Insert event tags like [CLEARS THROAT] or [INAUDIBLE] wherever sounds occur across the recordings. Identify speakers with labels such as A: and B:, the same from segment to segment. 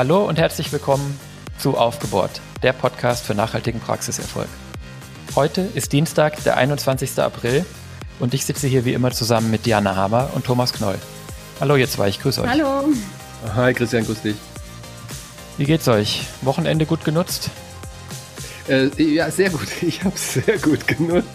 A: Hallo und herzlich willkommen zu Aufgebohrt, der Podcast für nachhaltigen Praxiserfolg. Heute ist Dienstag, der 21. April und ich sitze hier wie immer zusammen mit Diana Hamer und Thomas Knoll. Hallo ihr zwei, ich grüße euch.
B: Hallo.
C: Hi Christian, grüß dich.
A: Wie geht's euch? Wochenende gut genutzt?
C: Äh, ja, sehr gut. [LAUGHS] Ich habe es sehr gut genutzt.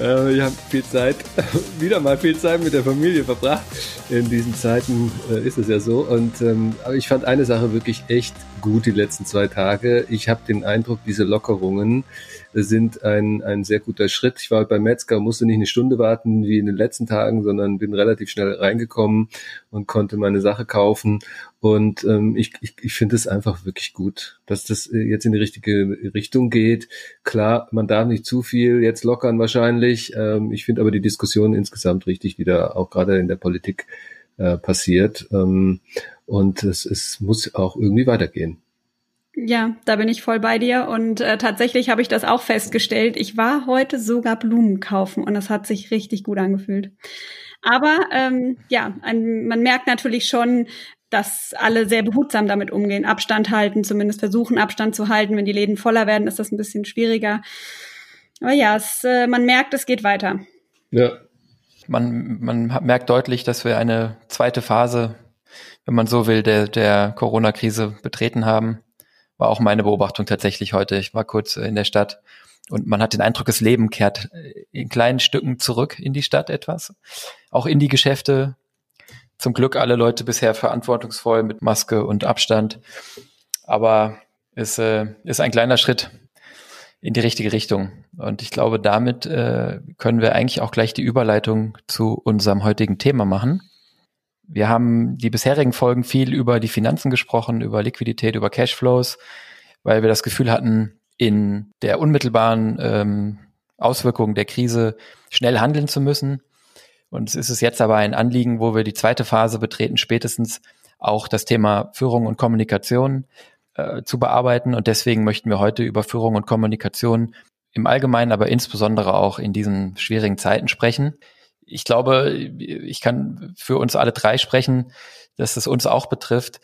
C: Äh, ich habe viel Zeit, [LAUGHS] wieder mal viel Zeit mit der Familie verbracht. In diesen Zeiten äh, ist es ja so. Und ähm, aber ich fand eine Sache wirklich echt gut die letzten zwei Tage. Ich habe den Eindruck, diese Lockerungen sind ein, ein sehr guter Schritt. Ich war bei Metzger, musste nicht eine Stunde warten wie in den letzten Tagen, sondern bin relativ schnell reingekommen und konnte meine Sache kaufen. Und ähm, ich, ich, ich finde es einfach wirklich gut, dass das äh, jetzt in die richtige Richtung geht. Klar, man darf nicht zu viel jetzt lockern wahrscheinlich. Ähm, ich finde aber die Diskussion insgesamt richtig, die da auch gerade in der Politik äh, passiert. Ähm, und es, es muss auch irgendwie weitergehen.
B: Ja, da bin ich voll bei dir und äh, tatsächlich habe ich das auch festgestellt. Ich war heute sogar Blumen kaufen und es hat sich richtig gut angefühlt. Aber ähm, ja, ein, man merkt natürlich schon, dass alle sehr behutsam damit umgehen, Abstand halten, zumindest versuchen Abstand zu halten. Wenn die Läden voller werden, ist das ein bisschen schwieriger. Aber ja, es, äh, man merkt, es geht weiter.
A: Ja. Man, man merkt deutlich, dass wir eine zweite Phase, wenn man so will, der, der Corona-Krise betreten haben war auch meine Beobachtung tatsächlich heute. Ich war kurz in der Stadt und man hat den Eindruck, das Leben kehrt in kleinen Stücken zurück in die Stadt etwas. Auch in die Geschäfte. Zum Glück alle Leute bisher verantwortungsvoll mit Maske und Abstand. Aber es äh, ist ein kleiner Schritt in die richtige Richtung. Und ich glaube, damit äh, können wir eigentlich auch gleich die Überleitung zu unserem heutigen Thema machen. Wir haben die bisherigen Folgen viel über die Finanzen gesprochen, über Liquidität, über Cashflows, weil wir das Gefühl hatten, in der unmittelbaren ähm, Auswirkung der Krise schnell handeln zu müssen. Und es ist jetzt aber ein Anliegen, wo wir die zweite Phase betreten, spätestens auch das Thema Führung und Kommunikation äh, zu bearbeiten. Und deswegen möchten wir heute über Führung und Kommunikation im Allgemeinen, aber insbesondere auch in diesen schwierigen Zeiten sprechen ich glaube, ich kann für uns alle drei sprechen, dass es uns auch betrifft,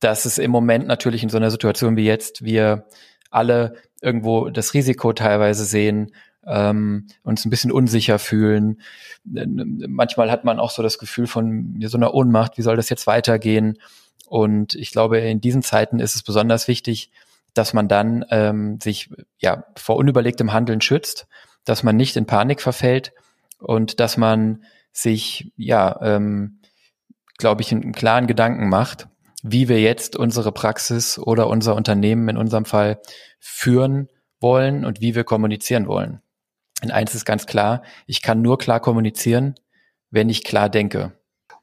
A: dass es im Moment natürlich in so einer Situation wie jetzt wir alle irgendwo das Risiko teilweise sehen, ähm, uns ein bisschen unsicher fühlen. Manchmal hat man auch so das Gefühl von so einer Ohnmacht, wie soll das jetzt weitergehen? Und ich glaube, in diesen Zeiten ist es besonders wichtig, dass man dann ähm, sich ja vor unüberlegtem Handeln schützt, dass man nicht in Panik verfällt, und dass man sich, ja, ähm, glaube ich, einen klaren Gedanken macht, wie wir jetzt unsere Praxis oder unser Unternehmen in unserem Fall führen wollen und wie wir kommunizieren wollen. Und eins ist ganz klar, ich kann nur klar kommunizieren, wenn ich klar denke.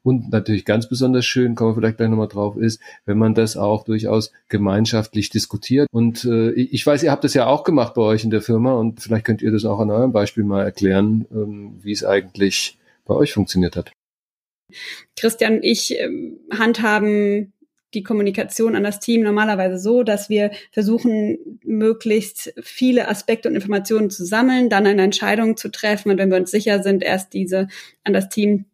C: Und natürlich ganz besonders schön, kommen wir vielleicht gleich nochmal drauf, ist, wenn man das auch durchaus gemeinschaftlich diskutiert. Und äh, ich weiß, ihr habt das ja auch gemacht bei euch in der Firma und vielleicht könnt ihr das auch an eurem Beispiel mal erklären, ähm, wie es eigentlich bei euch funktioniert hat.
B: Christian und ich ähm, handhaben die Kommunikation an das Team normalerweise so, dass wir versuchen, möglichst viele Aspekte und Informationen zu sammeln, dann eine Entscheidung zu treffen und wenn wir uns sicher sind, erst diese an das Team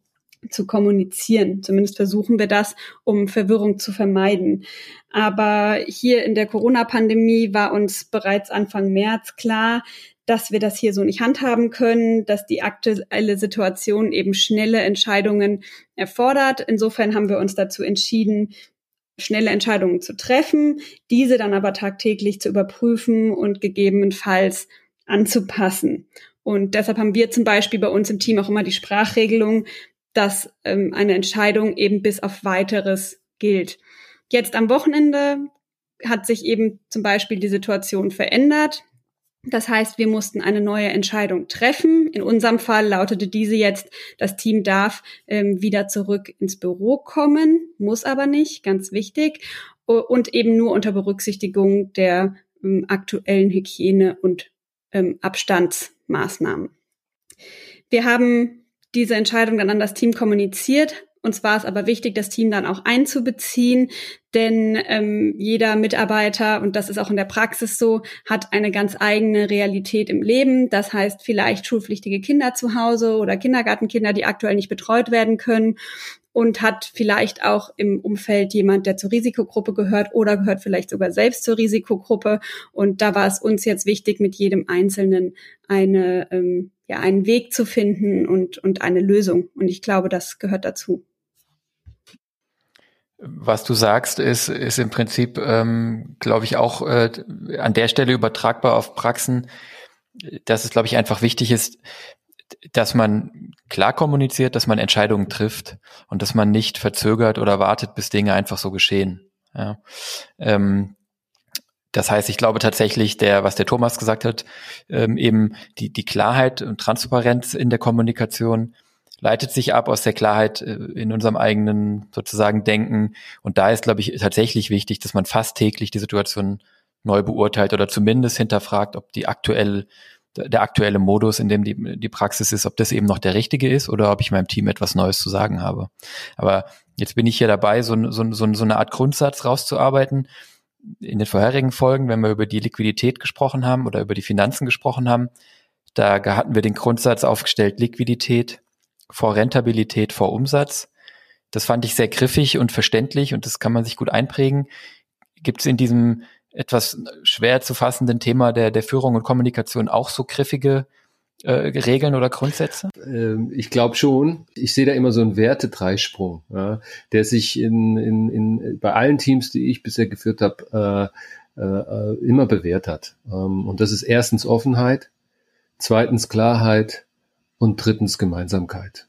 B: zu kommunizieren. Zumindest versuchen wir das, um Verwirrung zu vermeiden. Aber hier in der Corona-Pandemie war uns bereits Anfang März klar, dass wir das hier so nicht handhaben können, dass die aktuelle Situation eben schnelle Entscheidungen erfordert. Insofern haben wir uns dazu entschieden, schnelle Entscheidungen zu treffen, diese dann aber tagtäglich zu überprüfen und gegebenenfalls anzupassen. Und deshalb haben wir zum Beispiel bei uns im Team auch immer die Sprachregelung, dass ähm, eine Entscheidung eben bis auf weiteres gilt. Jetzt am Wochenende hat sich eben zum Beispiel die Situation verändert. Das heißt, wir mussten eine neue Entscheidung treffen. In unserem Fall lautete diese jetzt, das Team darf ähm, wieder zurück ins Büro kommen, muss aber nicht, ganz wichtig, und eben nur unter Berücksichtigung der ähm, aktuellen Hygiene- und ähm, Abstandsmaßnahmen. Wir haben diese Entscheidung dann an das Team kommuniziert. Uns war es aber wichtig, das Team dann auch einzubeziehen, denn ähm, jeder Mitarbeiter, und das ist auch in der Praxis so, hat eine ganz eigene Realität im Leben. Das heißt vielleicht schulpflichtige Kinder zu Hause oder Kindergartenkinder, die aktuell nicht betreut werden können. und hat vielleicht auch im Umfeld jemand, der zur Risikogruppe gehört oder gehört vielleicht sogar selbst zur Risikogruppe. Und da war es uns jetzt wichtig, mit jedem Einzelnen eine, ähm, ja, einen Weg zu finden und, und eine Lösung. Und ich glaube, das gehört dazu.
A: Was du sagst, ist, ist im Prinzip, ähm, glaube ich, auch äh, an der Stelle übertragbar auf Praxen, dass es, glaube ich, einfach wichtig ist, dass man klar kommuniziert, dass man Entscheidungen trifft und dass man nicht verzögert oder wartet, bis Dinge einfach so geschehen. Ja. Ähm, das heißt, ich glaube tatsächlich, der, was der Thomas gesagt hat, ähm, eben die, die Klarheit und Transparenz in der Kommunikation, leitet sich ab aus der Klarheit äh, in unserem eigenen sozusagen Denken. Und da ist, glaube ich, tatsächlich wichtig, dass man fast täglich die Situation neu beurteilt oder zumindest hinterfragt, ob die aktuell der aktuelle Modus, in dem die, die Praxis ist, ob das eben noch der richtige ist oder ob ich meinem Team etwas Neues zu sagen habe. Aber jetzt bin ich hier dabei, so, so, so, so eine Art Grundsatz rauszuarbeiten. In den vorherigen Folgen, wenn wir über die Liquidität gesprochen haben oder über die Finanzen gesprochen haben, da hatten wir den Grundsatz aufgestellt, Liquidität vor Rentabilität vor Umsatz. Das fand ich sehr griffig und verständlich und das kann man sich gut einprägen. Gibt es in diesem etwas schwer zu fassenden Thema der, der Führung und Kommunikation auch so griffige äh, Regeln oder Grundsätze?
C: Ähm, ich glaube schon. Ich sehe da immer so einen Wertedreisprung, ja, der sich in, in, in, bei allen Teams, die ich bisher geführt habe, äh, äh, immer bewährt hat. Ähm, und das ist erstens Offenheit, zweitens Klarheit, und drittens Gemeinsamkeit.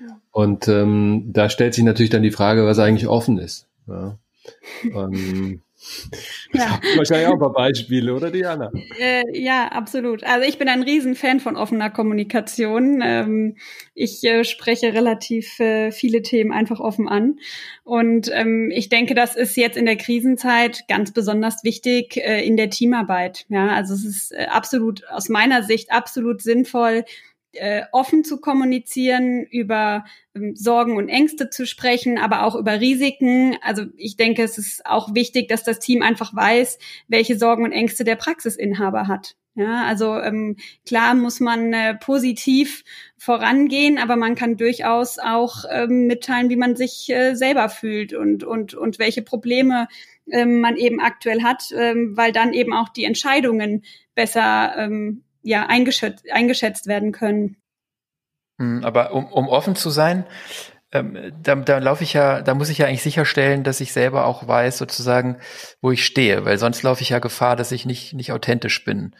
C: Ja. Und ähm, da stellt sich natürlich dann die Frage, was eigentlich offen ist. Ja. [LAUGHS] ähm, ja. Wahrscheinlich auch ein paar Beispiele, oder Diana?
B: Äh, ja, absolut. Also ich bin ein Riesenfan von offener Kommunikation. Ähm, ich äh, spreche relativ äh, viele Themen einfach offen an. Und ähm, ich denke, das ist jetzt in der Krisenzeit ganz besonders wichtig äh, in der Teamarbeit. Ja, also es ist äh, absolut aus meiner Sicht absolut sinnvoll, äh, offen zu kommunizieren, über ähm, Sorgen und Ängste zu sprechen, aber auch über Risiken. Also ich denke, es ist auch wichtig, dass das Team einfach weiß, welche Sorgen und Ängste der Praxisinhaber hat. Ja, also ähm, klar muss man äh, positiv vorangehen, aber man kann durchaus auch ähm, mitteilen, wie man sich äh, selber fühlt und und und welche Probleme ähm, man eben aktuell hat, ähm, weil dann eben auch die Entscheidungen besser ähm, ja eingeschätzt, eingeschätzt werden können.
A: Hm, aber um, um offen zu sein, ähm, da, da laufe ich ja, da muss ich ja eigentlich sicherstellen, dass ich selber auch weiß, sozusagen, wo ich stehe, weil sonst laufe ich ja Gefahr, dass ich nicht, nicht authentisch bin.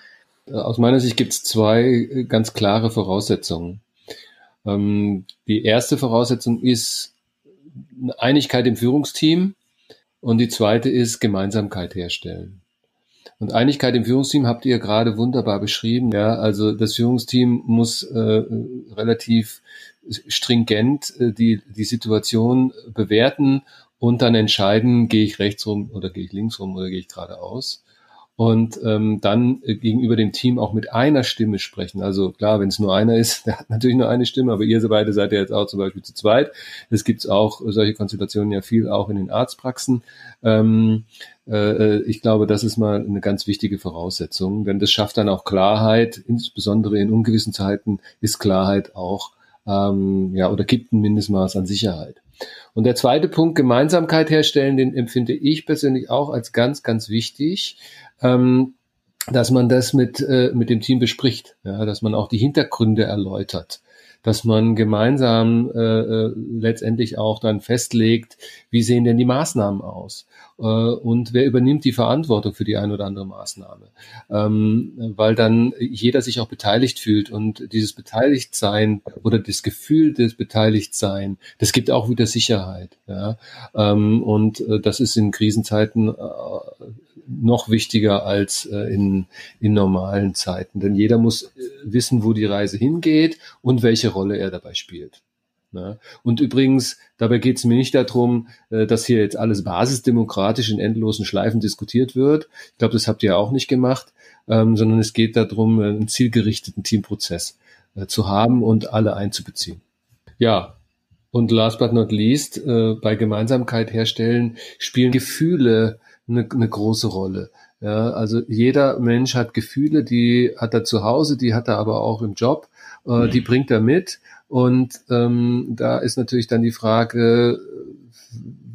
C: Aus meiner Sicht gibt es zwei äh, ganz klare Voraussetzungen. Ähm, die erste Voraussetzung ist Einigkeit im Führungsteam und die zweite ist Gemeinsamkeit herstellen. Und Einigkeit im Führungsteam habt ihr gerade wunderbar beschrieben. Ja, also das Führungsteam muss äh, relativ stringent äh, die, die Situation bewerten und dann entscheiden, gehe ich rechts rum oder gehe ich links rum oder gehe ich geradeaus und ähm, dann äh, gegenüber dem Team auch mit einer Stimme sprechen. Also klar, wenn es nur einer ist, [LAUGHS] der hat natürlich nur eine Stimme, aber ihr beide seid ja jetzt auch zum Beispiel zu zweit. Es gibt auch solche Konstellationen ja viel auch in den Arztpraxen. Ähm, äh, ich glaube, das ist mal eine ganz wichtige Voraussetzung, denn das schafft dann auch Klarheit, insbesondere in ungewissen Zeiten ist Klarheit auch ähm, ja oder gibt ein Mindestmaß an Sicherheit. Und der zweite Punkt, Gemeinsamkeit herstellen, den empfinde ich persönlich auch als ganz, ganz wichtig ähm, dass man das mit, äh, mit dem Team bespricht, ja, dass man auch die Hintergründe erläutert, dass man gemeinsam äh, äh, letztendlich auch dann festlegt, wie sehen denn die Maßnahmen aus äh, und wer übernimmt die Verantwortung für die eine oder andere Maßnahme, ähm, weil dann jeder sich auch beteiligt fühlt und dieses Beteiligtsein oder das Gefühl des Beteiligtsein, das gibt auch wieder Sicherheit, ja, ähm, und äh, das ist in Krisenzeiten äh, noch wichtiger als äh, in, in normalen Zeiten. Denn jeder muss äh, wissen, wo die Reise hingeht und welche Rolle er dabei spielt. Ne? Und übrigens, dabei geht es mir nicht darum, äh, dass hier jetzt alles basisdemokratisch in endlosen Schleifen diskutiert wird. Ich glaube, das habt ihr auch nicht gemacht, ähm, sondern es geht darum, äh, einen zielgerichteten Teamprozess äh, zu haben und alle einzubeziehen. Ja, und last but not least, äh, bei Gemeinsamkeit herstellen spielen Gefühle eine, eine große Rolle. Ja, also jeder Mensch hat Gefühle, die hat er zu Hause, die hat er aber auch im Job. äh, die bringt er mit. Und ähm, da ist natürlich dann die Frage,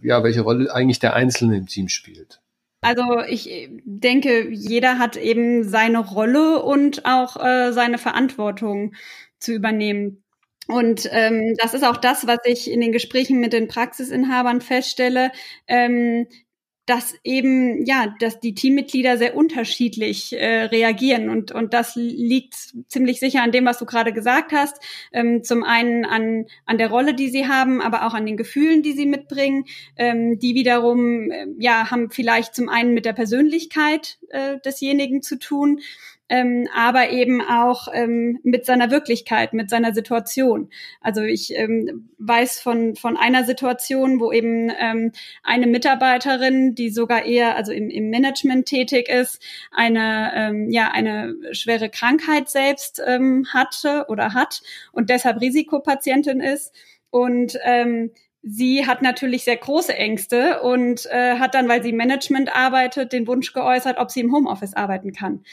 C: ja, welche Rolle eigentlich der Einzelne im Team spielt.
B: Also ich denke, jeder hat eben seine Rolle und auch äh, seine Verantwortung zu übernehmen. Und ähm, das ist auch das, was ich in den Gesprächen mit den Praxisinhabern feststelle. Ähm, dass eben ja, dass die Teammitglieder sehr unterschiedlich äh, reagieren und und das liegt ziemlich sicher an dem, was du gerade gesagt hast. Ähm, zum einen an an der Rolle, die sie haben, aber auch an den Gefühlen, die sie mitbringen. Ähm, die wiederum äh, ja haben vielleicht zum einen mit der Persönlichkeit äh, desjenigen zu tun ähm, aber eben auch ähm, mit seiner Wirklichkeit, mit seiner Situation. Also ich ähm, weiß von, von einer Situation, wo eben ähm, eine Mitarbeiterin, die sogar eher also im, im Management tätig ist, eine, ähm, ja, eine schwere Krankheit selbst ähm, hatte oder hat und deshalb Risikopatientin ist. Und ähm, sie hat natürlich sehr große Ängste und äh, hat dann, weil sie Management arbeitet, den Wunsch geäußert, ob sie im Homeoffice arbeiten kann.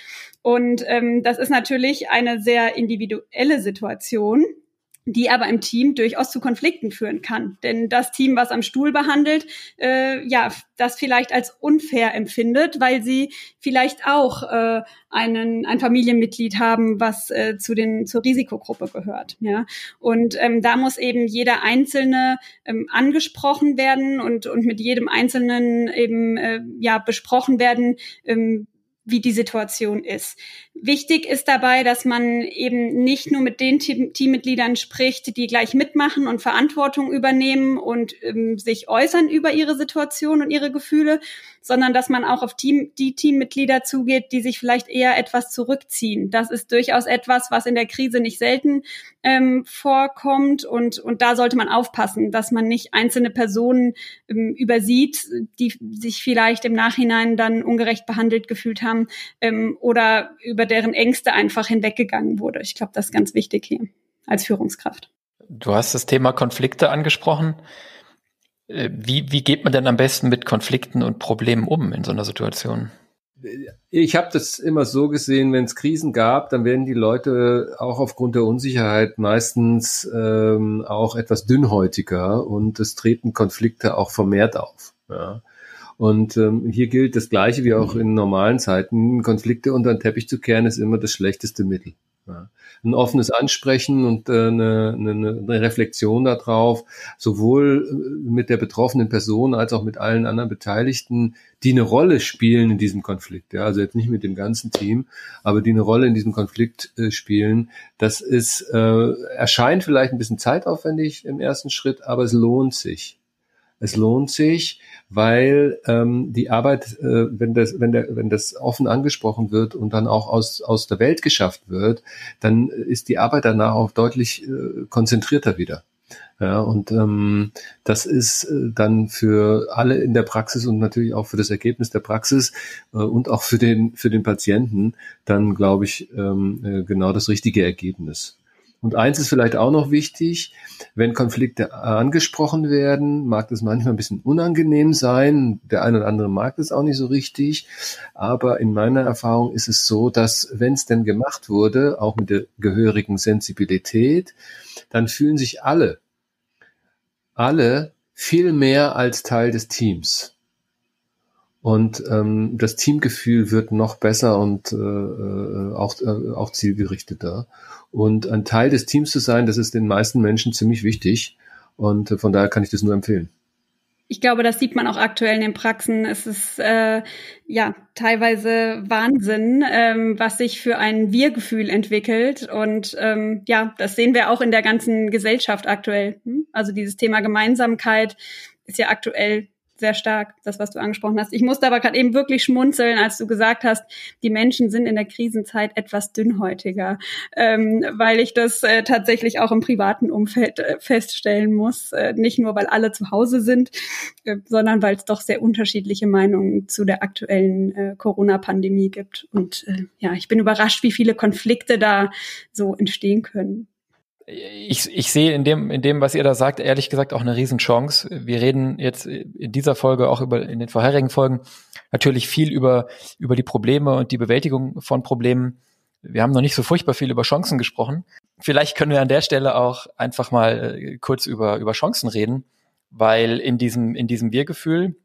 B: Und ähm, das ist natürlich eine sehr individuelle Situation die aber im Team durchaus zu Konflikten führen kann. Denn das Team, was am Stuhl behandelt, äh, ja, das vielleicht als unfair empfindet, weil sie vielleicht auch äh, einen, ein Familienmitglied haben, was äh, zu den zur Risikogruppe gehört. Ja, und ähm, da muss eben jeder Einzelne ähm, angesprochen werden und und mit jedem Einzelnen eben äh, ja besprochen werden. Ähm, wie die Situation ist. Wichtig ist dabei, dass man eben nicht nur mit den Team Teammitgliedern spricht, die gleich mitmachen und Verantwortung übernehmen und ähm, sich äußern über ihre Situation und ihre Gefühle, sondern dass man auch auf Team, die Teammitglieder zugeht, die sich vielleicht eher etwas zurückziehen. Das ist durchaus etwas, was in der Krise nicht selten ähm, vorkommt und, und da sollte man aufpassen, dass man nicht einzelne Personen ähm, übersieht, die sich vielleicht im Nachhinein dann ungerecht behandelt gefühlt haben ähm, oder über deren Ängste einfach hinweggegangen wurde. Ich glaube, das ist ganz wichtig hier als Führungskraft.
A: Du hast das Thema Konflikte angesprochen. Äh, wie, wie geht man denn am besten mit Konflikten und Problemen um in so einer Situation?
C: Ich habe das immer so gesehen, wenn es Krisen gab, dann werden die Leute auch aufgrund der Unsicherheit meistens ähm, auch etwas dünnhäutiger und es treten Konflikte auch vermehrt auf. Ja. Und ähm, hier gilt das Gleiche wie auch in normalen Zeiten. Konflikte unter den Teppich zu kehren ist immer das schlechteste Mittel. Ja ein offenes Ansprechen und äh, eine, eine, eine Reflexion darauf, sowohl äh, mit der betroffenen Person als auch mit allen anderen Beteiligten, die eine Rolle spielen in diesem Konflikt. Ja, also jetzt nicht mit dem ganzen Team, aber die eine Rolle in diesem Konflikt äh, spielen. Das ist äh, erscheint vielleicht ein bisschen zeitaufwendig im ersten Schritt, aber es lohnt sich. Es lohnt sich, weil ähm, die Arbeit, äh, wenn das, wenn der, wenn das offen angesprochen wird und dann auch aus aus der Welt geschafft wird, dann ist die Arbeit danach auch deutlich äh, konzentrierter wieder. Ja, und ähm, das ist äh, dann für alle in der Praxis und natürlich auch für das Ergebnis der Praxis äh, und auch für den für den Patienten dann, glaube ich, ähm, äh, genau das richtige Ergebnis. Und eins ist vielleicht auch noch wichtig, wenn Konflikte angesprochen werden, mag das manchmal ein bisschen unangenehm sein. Der eine oder andere mag das auch nicht so richtig. Aber in meiner Erfahrung ist es so, dass wenn es denn gemacht wurde, auch mit der gehörigen Sensibilität, dann fühlen sich alle, alle viel mehr als Teil des Teams. Und ähm, das Teamgefühl wird noch besser und äh, äh auch, äh, auch zielgerichteter. Und ein Teil des Teams zu sein, das ist den meisten Menschen ziemlich wichtig. Und äh, von daher kann ich das nur empfehlen.
B: Ich glaube, das sieht man auch aktuell in den Praxen. Es ist äh, ja teilweise Wahnsinn, ähm, was sich für ein Wir-Gefühl entwickelt. Und ähm, ja, das sehen wir auch in der ganzen Gesellschaft aktuell. Hm? Also dieses Thema Gemeinsamkeit ist ja aktuell sehr stark, das, was du angesprochen hast. Ich musste aber gerade eben wirklich schmunzeln, als du gesagt hast, die Menschen sind in der Krisenzeit etwas dünnhäutiger, ähm, weil ich das äh, tatsächlich auch im privaten Umfeld äh, feststellen muss. Äh, nicht nur, weil alle zu Hause sind, äh, sondern weil es doch sehr unterschiedliche Meinungen zu der aktuellen äh, Corona-Pandemie gibt. Und äh, ja, ich bin überrascht, wie viele Konflikte da so entstehen können
A: ich, ich sehe in dem, in dem, was ihr da sagt, ehrlich gesagt auch eine Riesenchance. Wir reden jetzt in dieser Folge, auch über in den vorherigen Folgen, natürlich viel über, über die Probleme und die Bewältigung von Problemen. Wir haben noch nicht so furchtbar viel über Chancen gesprochen. vielleicht können wir an der Stelle auch einfach mal äh, kurz über, über Chancen reden, weil in diesem, in diesem Wir-Gefühl,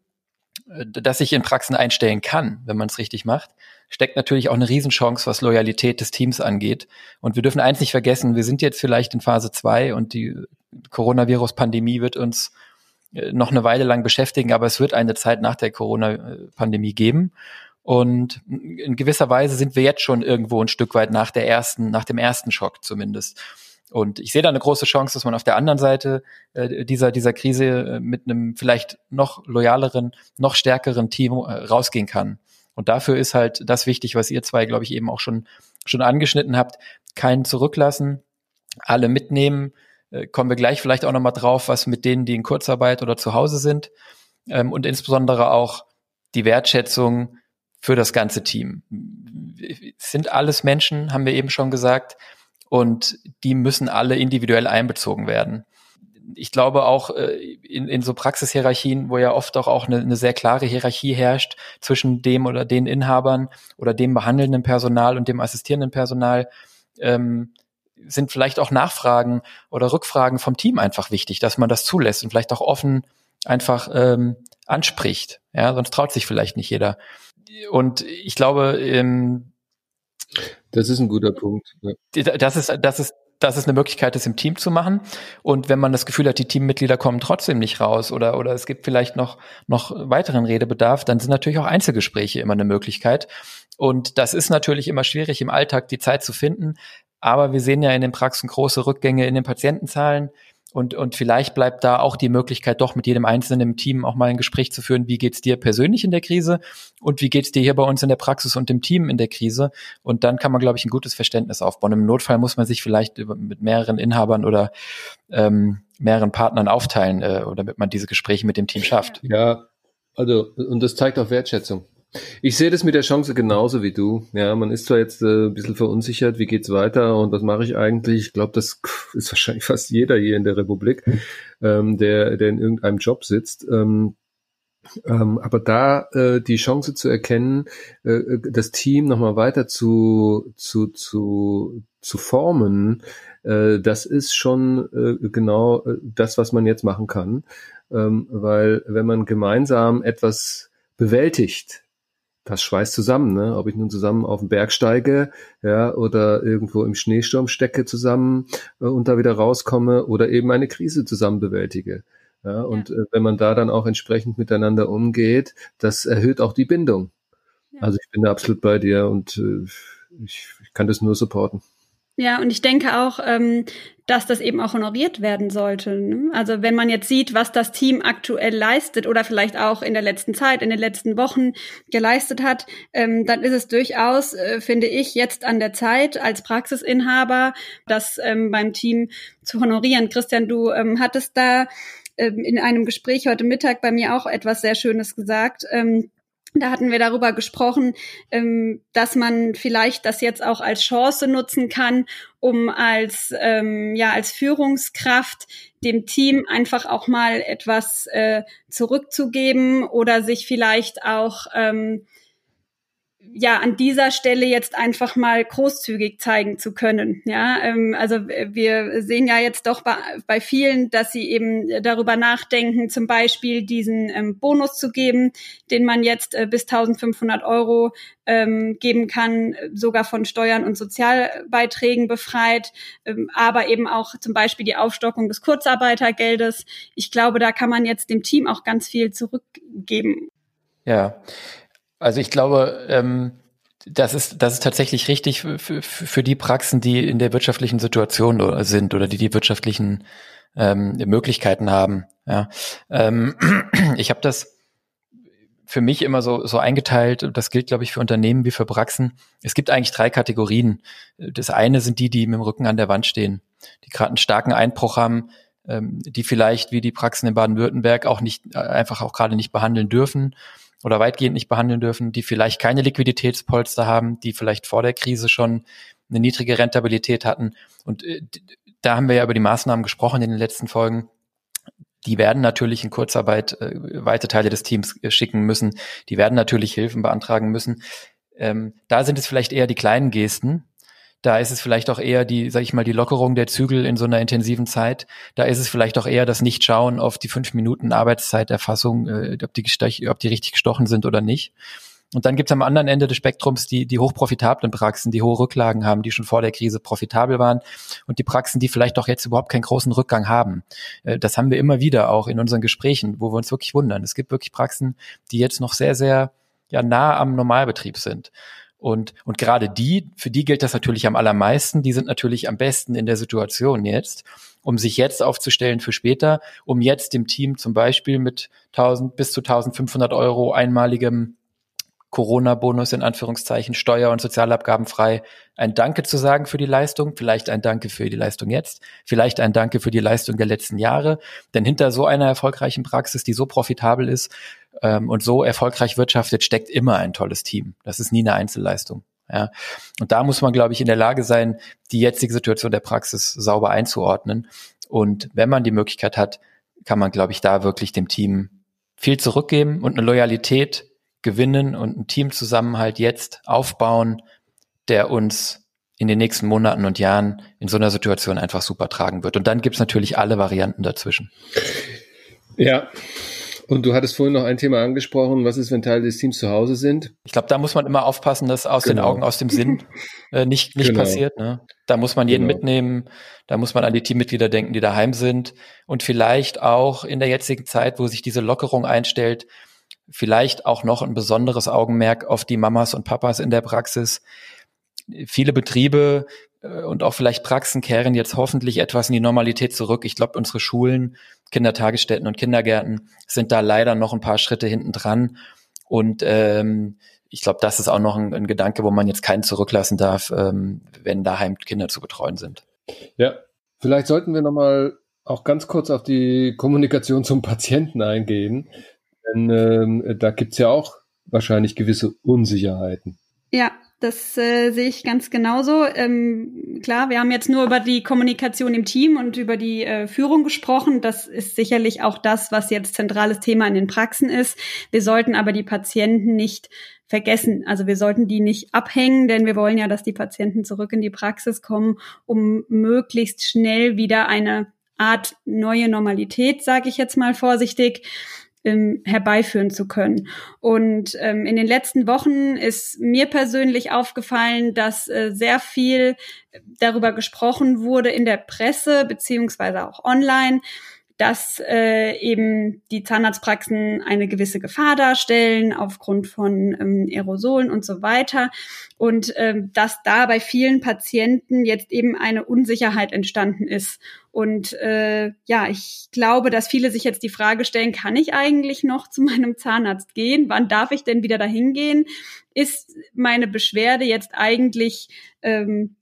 A: äh, das sich in Praxen einstellen kann, wenn man es richtig macht, steckt natürlich auch eine Riesenchance, was Loyalität des Teams angeht. Und wir dürfen eins nicht vergessen, wir sind jetzt vielleicht in Phase zwei und die Coronavirus-Pandemie wird uns äh, noch eine Weile lang beschäftigen, aber es wird eine Zeit nach der Corona-Pandemie geben. Und in gewisser Weise sind wir jetzt schon irgendwo ein Stück weit nach der ersten, nach dem ersten Schock zumindest. Und ich sehe da eine große Chance, dass man auf der anderen Seite äh, dieser, dieser Krise äh, mit einem vielleicht noch loyaleren, noch stärkeren Team äh, rausgehen kann. Und dafür ist halt das wichtig, was ihr zwei, glaube ich, eben auch schon, schon angeschnitten habt. Keinen zurücklassen, alle mitnehmen. Äh, kommen wir gleich vielleicht auch nochmal drauf, was mit denen, die in Kurzarbeit oder zu Hause sind. Ähm, und insbesondere auch die Wertschätzung für das ganze Team. Sind alles Menschen, haben wir eben schon gesagt, und die müssen alle individuell einbezogen werden. Ich glaube auch äh, in, in so Praxishierarchien, wo ja oft auch, auch eine, eine sehr klare Hierarchie herrscht zwischen dem oder den Inhabern oder dem behandelnden Personal und dem assistierenden Personal, ähm, sind vielleicht auch Nachfragen oder Rückfragen vom Team einfach wichtig, dass man das zulässt und vielleicht auch offen einfach ähm, anspricht. Ja, sonst traut sich vielleicht nicht jeder. Und ich glaube, ähm,
C: das ist ein guter Punkt.
A: Ja. Das ist, das ist, das ist eine Möglichkeit, das im Team zu machen. Und wenn man das Gefühl hat, die Teammitglieder kommen trotzdem nicht raus oder, oder es gibt vielleicht noch, noch weiteren Redebedarf, dann sind natürlich auch Einzelgespräche immer eine Möglichkeit. Und das ist natürlich immer schwierig im Alltag, die Zeit zu finden. Aber wir sehen ja in den Praxen große Rückgänge in den Patientenzahlen. Und, und vielleicht bleibt da auch die Möglichkeit, doch mit jedem Einzelnen im Team auch mal ein Gespräch zu führen, wie geht's dir persönlich in der Krise und wie geht's dir hier bei uns in der Praxis und im Team in der Krise. Und dann kann man, glaube ich, ein gutes Verständnis aufbauen. Im Notfall muss man sich vielleicht mit mehreren Inhabern oder ähm, mehreren Partnern aufteilen, äh, damit man diese Gespräche mit dem Team schafft.
C: Ja, also, und das zeigt auch Wertschätzung. Ich sehe das mit der Chance genauso wie du. Ja, man ist zwar jetzt äh, ein bisschen verunsichert, wie geht's weiter und was mache ich eigentlich? Ich glaube, das [LAUGHS] ist wahrscheinlich fast jeder hier in der Republik, ähm, der, der in irgendeinem Job sitzt. Ähm, ähm, aber da äh, die Chance zu erkennen, äh, das Team nochmal weiter zu, zu, zu, zu formen, äh, das ist schon äh, genau äh, das, was man jetzt machen kann. Ähm, weil wenn man gemeinsam etwas bewältigt, das schweißt zusammen, ne? Ob ich nun zusammen auf den Berg steige, ja, oder irgendwo im Schneesturm stecke zusammen äh, und da wieder rauskomme oder eben eine Krise zusammen bewältige. Ja, und ja. Äh, wenn man da dann auch entsprechend miteinander umgeht, das erhöht auch die Bindung. Ja. Also ich bin da absolut bei dir und äh, ich, ich kann das nur supporten.
B: Ja, und ich denke auch, ähm, dass das eben auch honoriert werden sollte. Ne? Also wenn man jetzt sieht, was das Team aktuell leistet oder vielleicht auch in der letzten Zeit, in den letzten Wochen geleistet hat, ähm, dann ist es durchaus, äh, finde ich, jetzt an der Zeit als Praxisinhaber, das ähm, beim Team zu honorieren. Christian, du ähm, hattest da ähm, in einem Gespräch heute Mittag bei mir auch etwas sehr Schönes gesagt. Ähm, da hatten wir darüber gesprochen, ähm, dass man vielleicht das jetzt auch als Chance nutzen kann, um als ähm, ja als Führungskraft dem Team einfach auch mal etwas äh, zurückzugeben oder sich vielleicht auch ähm, ja an dieser Stelle jetzt einfach mal großzügig zeigen zu können. Ja, ähm, also wir sehen ja jetzt doch bei, bei vielen, dass sie eben darüber nachdenken, zum Beispiel diesen ähm, Bonus zu geben, den man jetzt äh, bis 1500 Euro ähm, geben kann, sogar von Steuern und Sozialbeiträgen befreit, ähm, aber eben auch zum Beispiel die Aufstockung des Kurzarbeitergeldes. Ich glaube, da kann man jetzt dem Team auch ganz viel zurückgeben.
A: Ja, also ich glaube, ähm, das ist, das ist tatsächlich richtig für, für, für die Praxen, die in der wirtschaftlichen Situation sind oder die die wirtschaftlichen ähm, Möglichkeiten haben. Ja. Ähm, [CLEARS THROAT] ich habe das für mich immer so, so eingeteilt, das gilt, glaube ich, für Unternehmen wie für Praxen. Es gibt eigentlich drei Kategorien. Das eine sind die, die mit dem Rücken an der Wand stehen, die gerade einen starken Einbruch haben, ähm, die vielleicht wie die Praxen in Baden-Württemberg auch nicht, äh, einfach auch gerade nicht behandeln dürfen oder weitgehend nicht behandeln dürfen, die vielleicht keine Liquiditätspolster haben, die vielleicht vor der Krise schon eine niedrige Rentabilität hatten. Und äh, da haben wir ja über die Maßnahmen gesprochen in den letzten Folgen. Die werden natürlich in Kurzarbeit äh, weite Teile des Teams äh, schicken müssen. Die werden natürlich Hilfen beantragen müssen. Ähm, da sind es vielleicht eher die kleinen Gesten, Da ist es vielleicht auch eher die, sag ich mal, die Lockerung der Zügel in so einer intensiven Zeit. Da ist es vielleicht auch eher das Nicht-Schauen auf die fünf Minuten Arbeitszeiterfassung, äh, ob, die, ob die richtig gestochen sind oder nicht. Und dann gibt's am anderen Ende des Spektrums die, die hochprofitablen Praxen, die hohe Rücklagen haben, die schon vor der Krise profitabel waren und die Praxen, die vielleicht auch jetzt überhaupt keinen großen Rückgang haben. Äh, das haben wir immer wieder auch in unseren Gesprächen, wo wir uns wirklich wundern. Es gibt wirklich Praxen, die jetzt noch sehr, sehr ja, nah am Normalbetrieb sind. Und, und gerade die, für die gilt das natürlich am allermeisten, die sind natürlich am besten in der Situation jetzt, um sich jetzt aufzustellen für später, um jetzt dem Team zum Beispiel mit 1000 bis zu 1500 Euro einmaligem Corona-Bonus in Anführungszeichen, Steuer- und Sozialabgaben frei, ein Danke zu sagen für die Leistung, vielleicht ein Danke für die Leistung jetzt, vielleicht ein Danke für die Leistung der letzten Jahre. Denn hinter so einer erfolgreichen Praxis, die so profitabel ist ähm, und so erfolgreich wirtschaftet, steckt immer ein tolles Team. Das ist nie eine Einzelleistung. Ja. Und da muss man, glaube ich, in der Lage sein, die jetzige Situation der Praxis sauber einzuordnen. Und wenn man die Möglichkeit hat, kann man, glaube ich, da wirklich dem Team viel zurückgeben und eine Loyalität gewinnen und einen Teamzusammenhalt jetzt aufbauen, der uns in den nächsten Monaten und Jahren in so einer Situation einfach super tragen wird. Und dann gibt's natürlich alle Varianten dazwischen.
C: Ja. Und du hattest vorhin noch ein Thema angesprochen. Was ist, wenn Teile des Teams zu Hause sind?
A: Ich glaube, da muss man immer aufpassen, dass aus genau. den Augen, aus dem Sinn [LAUGHS] äh, nicht, nicht genau. passiert. Ne? Da muss man jeden genau. mitnehmen. Da muss man an die Teammitglieder denken, die daheim sind. Und vielleicht auch in der jetzigen Zeit, wo sich diese Lockerung einstellt, vielleicht auch noch ein besonderes Augenmerk auf die Mamas und Papas in der Praxis. Viele Betriebe äh, und auch vielleicht Praxen kehren jetzt hoffentlich etwas in die Normalität zurück. Ich glaube, unsere Schulen, Kindertagesstätten und Kindergärten sind da leider noch ein paar Schritte hinten dran. Und ähm, ich glaube, das ist auch noch ein, ein, Gedanke, wo man jetzt keinen zurücklassen darf, ähm, wenn daheim Kinder zu betreuen sind.
C: Ja, vielleicht sollten wir nochmal auch ganz kurz auf die Kommunikation zum Patienten eingehen. Denn ähm, da gibt's ja auch wahrscheinlich gewisse Unsicherheiten.
B: Ja, das äh, sehe ich ganz genauso. Ähm, klar, wir haben jetzt nur über die Kommunikation im Team und über die äh, Führung gesprochen. Das ist sicherlich auch das, was jetzt zentrales Thema in den Praxen ist. Wir sollten aber die Patienten nicht vergessen. Also wir sollten die nicht abhängen, denn wir wollen ja, dass die Patienten zurück in die Praxis kommen, um möglichst schnell wieder eine Art neue Normalität, sage ich jetzt mal vorsichtig, ähm, herbeiführen zu können. Und ähm, in den letzten Wochen ist mir persönlich aufgefallen, dass äh, sehr viel darüber gesprochen wurde in der Presse beziehungsweise auch online, dass äh, eben die Zahnarztpraxen eine gewisse Gefahr darstellen aufgrund von ähm, Aerosolen und so weiter und ähm, dass da bei vielen Patienten jetzt eben eine Unsicherheit entstanden ist und äh, ja, ich glaube, dass viele sich jetzt die Frage stellen, kann ich eigentlich noch zu meinem Zahnarzt gehen? Wann darf ich denn wieder dahin gehen? Ist meine Beschwerde jetzt eigentlich ähm,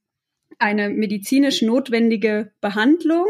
B: eine medizinisch notwendige Behandlung?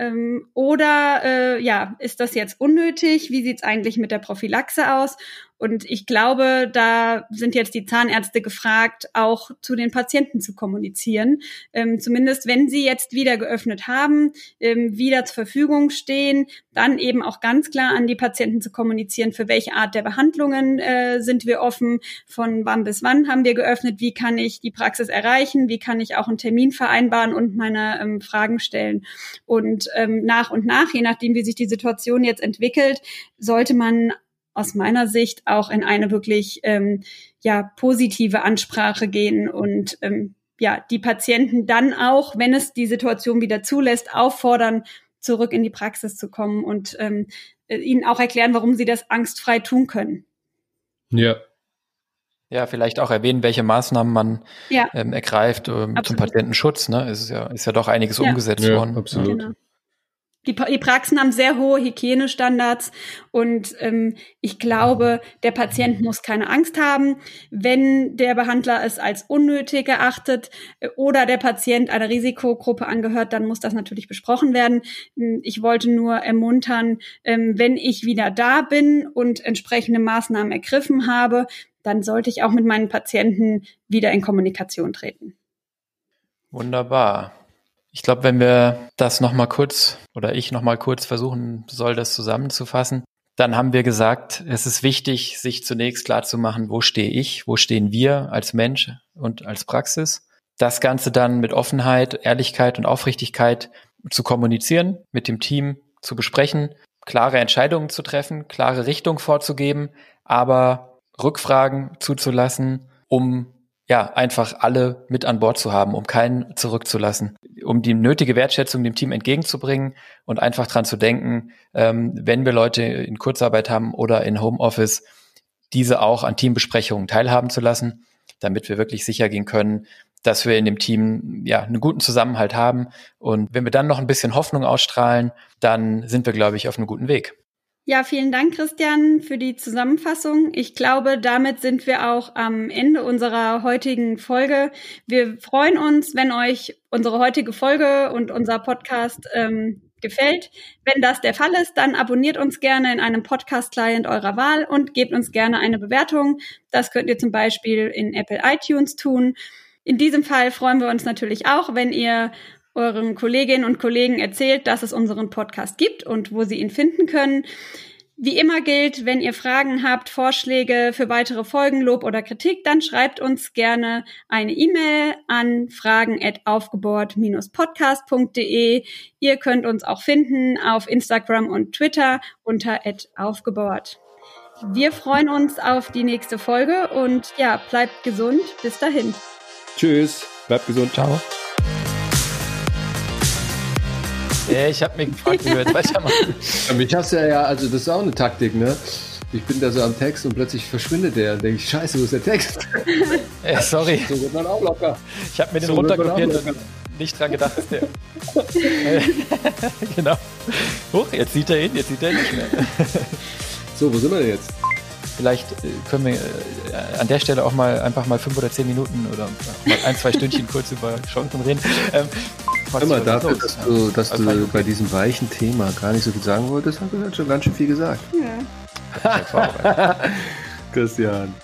B: Ähm, oder äh, ja, ist das jetzt unnötig? Wie sieht's eigentlich mit der Prophylaxe aus? Und ich glaube, da sind jetzt die Zahnärzte gefragt, auch zu den Patienten zu kommunizieren. Ähm, zumindest wenn sie jetzt wieder geöffnet haben, ähm, wieder zur Verfügung stehen, dann eben auch ganz klar an die Patienten zu kommunizieren, für welche Art der Behandlungen äh, sind wir offen, von wann bis wann haben wir geöffnet, wie kann ich die Praxis erreichen, wie kann ich auch einen Termin vereinbaren und meine ähm, Fragen stellen. Und ähm, nach und nach, je nachdem, wie sich die Situation jetzt entwickelt, sollte man aus meiner Sicht auch in eine wirklich ähm, ja positive Ansprache gehen und ähm, ja die Patienten dann auch, wenn es die Situation wieder zulässt, auffordern, zurück in die Praxis zu kommen und ähm, äh, ihnen auch erklären, warum sie das angstfrei tun können.
C: Ja.
A: Ja, vielleicht auch erwähnen, welche Maßnahmen man ja. ähm, ergreift ähm, zum Patientenschutz. Ne? Es ist ja, ist ja doch einiges ja. umgesetzt ja, worden.
C: Absolut. Genau.
B: Die, die Praxen haben sehr hohe Hygienestandards und ähm, ich glaube, der Patient muss keine Angst haben, wenn der Behandler es als unnötig erachtet äh, oder der Patient einer Risikogruppe angehört, dann muss das natürlich besprochen werden. Hm, ich wollte nur ermuntern, ähm, wenn ich wieder da bin und entsprechende Maßnahmen ergriffen habe, dann sollte ich auch mit meinen Patienten wieder in Kommunikation treten.
A: Wunderbar. Ich glaube, wenn wir das nochmal kurz oder ich nochmal kurz versuchen soll, das zusammenzufassen, dann haben wir gesagt, es ist wichtig, sich zunächst klar zu machen, wo stehe ich, wo stehen wir als Mensch und als Praxis. das Ganze dann mit Offenheit, Ehrlichkeit und Aufrichtigkeit zu kommunizieren, mit dem Team zu besprechen, klare Entscheidungen zu treffen, klare Richtung vorzugeben, aber Rückfragen zuzulassen, um ja, einfach alle mit an Bord zu haben, um keinen zurückzulassen, um die nötige Wertschätzung dem Team entgegenzubringen und einfach dran zu denken, ähm, wenn wir Leute in Kurzarbeit haben oder in Homeoffice, diese auch an Teambesprechungen teilhaben zu lassen, damit wir wirklich sicher gehen können, dass wir in dem Team ja einen guten Zusammenhalt haben. Und wenn wir dann noch ein bisschen Hoffnung ausstrahlen, dann sind wir, glaube ich, auf einem guten Weg.
B: Ja, vielen Dank, Christian, für die Zusammenfassung. Ich glaube, damit sind wir auch am Ende unserer heutigen Folge. Wir freuen uns, wenn euch unsere heutige Folge und unser Podcast ähm, gefällt. Wenn das der Fall ist, dann abonniert uns gerne in einem Podcast-Client eurer Wahl und gebt uns gerne eine Bewertung. Das könnt ihr zum Beispiel in Apple iTunes tun. In diesem Fall freuen wir uns natürlich auch, wenn ihr euren Kolleginnen und Kollegen erzählt, dass es unseren Podcast gibt und wo sie ihn finden können. Wie immer gilt, wenn ihr Fragen habt, Vorschläge für weitere Folgen, Lob oder Kritik, dann schreibt uns gerne eine E-Mail an fragen@aufgebohrt-podcast.de. Ihr könnt uns auch finden auf Instagram und Twitter unter @aufgebohrt. Wir freuen uns auf die nächste Folge und ja, bleibt gesund. Bis dahin.
C: Tschüss, bleibt gesund. Ciao.
A: Ja, ich habe mir gefragt, wie wir jetzt weitermachen.
C: Ja, mich hast ja, ja, also das ist auch eine Taktik, ne? Ich bin da so am Text und plötzlich verschwindet der. Und denke ich, scheiße, wo ist der Text?
A: Äh, sorry.
C: So wird man auch locker.
A: Ich habe mir den so runterkopiert und nicht dran gedacht, dass der. [LAUGHS] genau. Huch, jetzt sieht er ihn, jetzt sieht er ihn nicht mehr.
C: so, wo sind wir denn jetzt?
A: Vielleicht äh, können wir äh, an der Stelle auch mal einfach mal fünf oder zehn Minuten oder mal ein, zwei Stündchen kurz über Chancen reden. Ähm,
C: was Immer dafür, dass du, dass also du bei diesem weichen Thema gar nicht so viel sagen wolltest, hast du halt schon ganz schön viel gesagt. Ja. [LAUGHS] Christian.